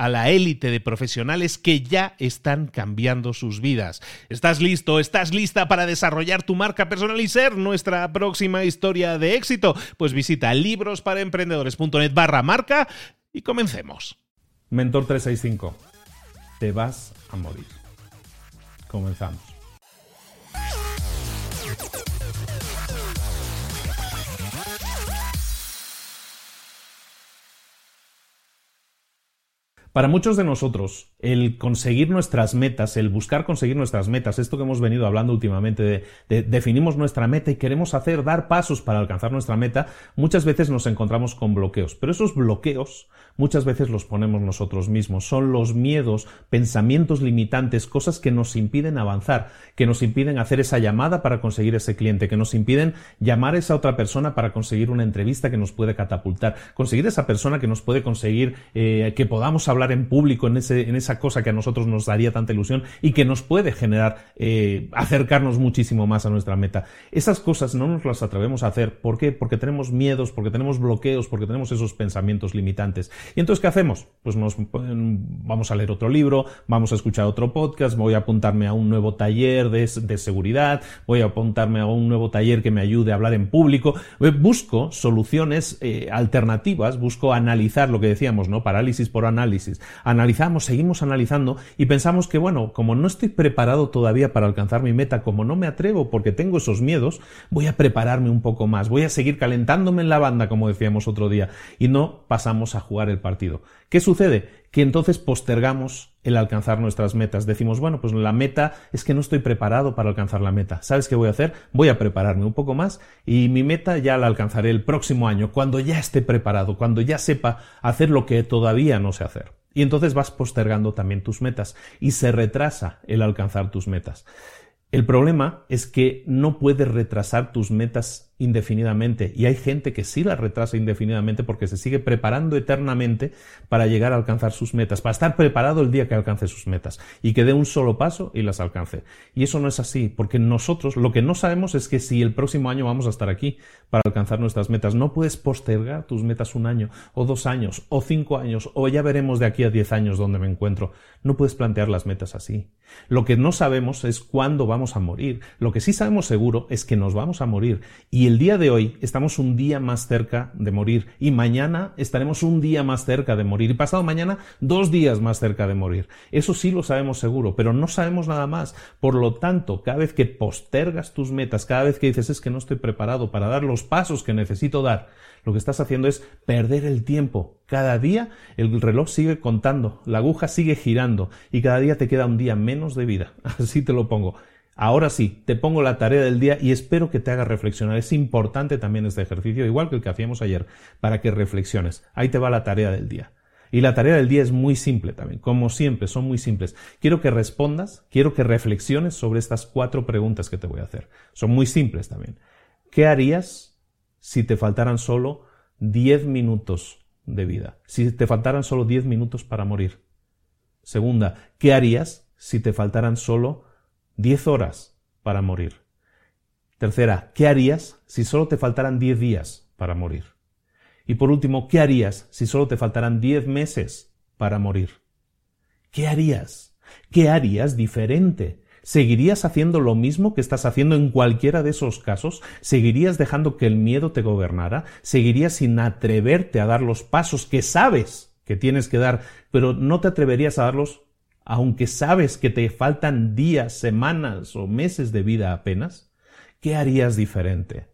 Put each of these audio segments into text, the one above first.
a la élite de profesionales que ya están cambiando sus vidas. ¿Estás listo? ¿Estás lista para desarrollar tu marca personal y ser nuestra próxima historia de éxito? Pues visita librosparaemprendedores.net barra marca y comencemos. Mentor 365. Te vas a morir. Comenzamos. Para muchos de nosotros, el conseguir nuestras metas, el buscar conseguir nuestras metas, esto que hemos venido hablando últimamente, de, definimos nuestra meta y queremos hacer, dar pasos para alcanzar nuestra meta, muchas veces nos encontramos con bloqueos. Pero esos bloqueos muchas veces los ponemos nosotros mismos. Son los miedos, pensamientos limitantes, cosas que nos impiden avanzar, que nos impiden hacer esa llamada para conseguir ese cliente, que nos impiden llamar a esa otra persona para conseguir una entrevista que nos puede catapultar, conseguir esa persona que nos puede conseguir eh, que podamos hablar en público en, ese, en esa cosa que a nosotros nos daría tanta ilusión y que nos puede generar eh, acercarnos muchísimo más a nuestra meta. Esas cosas no nos las atrevemos a hacer. ¿Por qué? Porque tenemos miedos, porque tenemos bloqueos, porque tenemos esos pensamientos limitantes. ¿Y entonces qué hacemos? Pues nos vamos a leer otro libro, vamos a escuchar otro podcast, voy a apuntarme a un nuevo taller de, seguridad, voy a apuntarme a un nuevo taller que me ayude a hablar en público. Eh, busco soluciones eh, alternativas, busco analizar lo que decíamos, ¿no? Parálisis por análisis Analizamos, seguimos analizando y pensamos que, bueno, como no estoy preparado todavía para alcanzar mi meta, como no me atrevo porque tengo esos miedos, voy a prepararme un poco más, voy a seguir calentándome en la banda, como decíamos otro día, y no pasamos a jugar el partido. ¿Qué sucede? que entonces postergamos el alcanzar nuestras metas. Decimos, bueno, pues la meta es que no estoy preparado para alcanzar la meta. ¿Sabes qué voy a hacer? Voy a prepararme un poco más y mi meta ya la alcanzaré el próximo año, cuando ya esté preparado, cuando ya sepa hacer lo que todavía no sé hacer. Y entonces vas postergando también tus metas y se retrasa el alcanzar tus metas. El problema es que no puedes retrasar tus metas indefinidamente y hay gente que sí las retrasa indefinidamente porque se sigue preparando eternamente para llegar a alcanzar sus metas, para estar preparado el día que alcance sus metas y que dé un solo paso y las alcance. Y eso no es así, porque nosotros lo que no sabemos es que si el próximo año vamos a estar aquí para alcanzar nuestras metas, no puedes postergar tus metas un año o dos años o cinco años o ya veremos de aquí a diez años dónde me encuentro. No puedes plantear las metas así. Lo que no sabemos es cuándo vamos a morir. Lo que sí sabemos seguro es que nos vamos a morir y el día de hoy estamos un día más cerca de morir y mañana estaremos un día más cerca de morir y pasado mañana dos días más cerca de morir. Eso sí lo sabemos seguro, pero no sabemos nada más. Por lo tanto, cada vez que postergas tus metas, cada vez que dices es que no estoy preparado para dar los pasos que necesito dar, lo que estás haciendo es perder el tiempo. Cada día el reloj sigue contando, la aguja sigue girando y cada día te queda un día menos de vida. Así te lo pongo. Ahora sí, te pongo la tarea del día y espero que te haga reflexionar. Es importante también este ejercicio, igual que el que hacíamos ayer, para que reflexiones. Ahí te va la tarea del día. Y la tarea del día es muy simple también, como siempre, son muy simples. Quiero que respondas, quiero que reflexiones sobre estas cuatro preguntas que te voy a hacer. Son muy simples también. ¿Qué harías si te faltaran solo 10 minutos de vida? Si te faltaran solo 10 minutos para morir. Segunda, ¿qué harías si te faltaran solo 10 horas para morir? Tercera, ¿qué harías si solo te faltaran 10 días para morir? Y por último, ¿qué harías si solo te faltaran 10 meses para morir? ¿Qué harías? ¿Qué harías diferente? ¿Seguirías haciendo lo mismo que estás haciendo en cualquiera de esos casos? ¿Seguirías dejando que el miedo te gobernara? ¿Seguirías sin atreverte a dar los pasos que sabes que tienes que dar, pero no te atreverías a darlos aunque sabes que te faltan días, semanas o meses de vida apenas? ¿Qué harías diferente?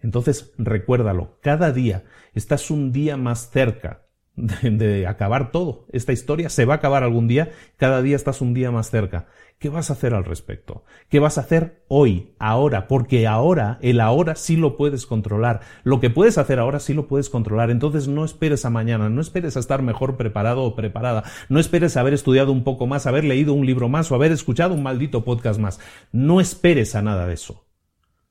Entonces recuérdalo, cada día estás un día más cerca de, acabar todo. Esta historia se va a acabar algún día, cada día estás un día más cerca. ¿Qué vas a hacer al respecto? ¿Qué vas a hacer hoy, ahora? Porque ahora, el ahora sí lo puedes controlar. Lo que puedes hacer ahora sí lo puedes controlar. Entonces no esperes a mañana, no esperes a estar mejor preparado o preparada, no esperes haber estudiado un poco más, haber leído un libro más o haber escuchado un maldito podcast más. No esperes a nada de eso.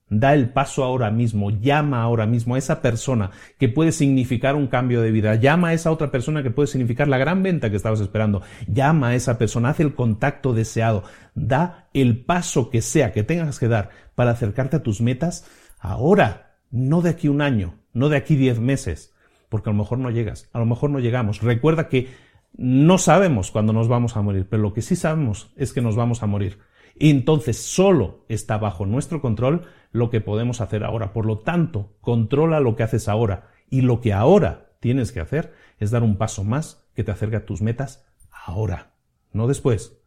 Da el paso ahora mismo, llama ahora mismo a esa persona que puede significar un cambio de vida, llama a esa otra persona que puede significar la gran venta que estabas esperando, llama a esa persona, haz el contacto deseado, da el paso que sea que tengas que dar para acercarte a tus metas ahora, no de aquí un año, no de aquí diez meses, porque a lo mejor no llegas, a lo mejor no llegamos. Recuerda que no sabemos cuándo nos vamos a morir, pero lo que sí sabemos es que nos vamos a morir. Y entonces solo está bajo nuestro control lo que podemos hacer ahora. Por lo tanto, controla lo que haces ahora. Y lo que ahora tienes que hacer es dar un paso más que te acerque a tus metas ahora. No después,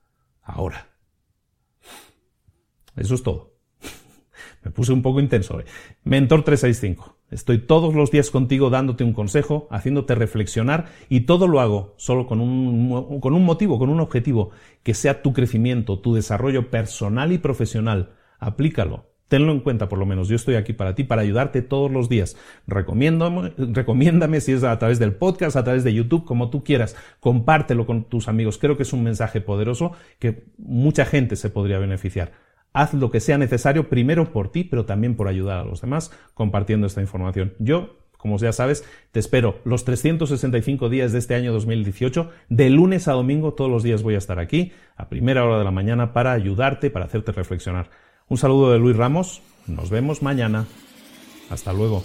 ahora. Eso es todo. Me puse un poco intenso. ¿eh? Mentor 365. Estoy todos los días contigo dándote un consejo, haciéndote reflexionar y todo lo hago solo con un, con un motivo, con un objetivo, que sea tu crecimiento, tu desarrollo personal y profesional. Aplícalo. Tenlo en cuenta por lo menos. Yo estoy aquí para ti, para ayudarte todos los días. Recomiéndame, recomiéndame si es a través del podcast, a través de YouTube, como tú quieras. Compártelo con tus amigos. Creo que es un mensaje poderoso que mucha gente se podría beneficiar. Haz lo que sea necesario primero por ti, pero también por ayudar a los demás compartiendo esta información. Yo, como ya sabes, te espero los 365 días de este año 2018. De lunes a domingo todos los días voy a estar aquí a primera hora de la mañana para ayudarte, para hacerte reflexionar. Un saludo de Luis Ramos. Nos vemos mañana. Hasta luego.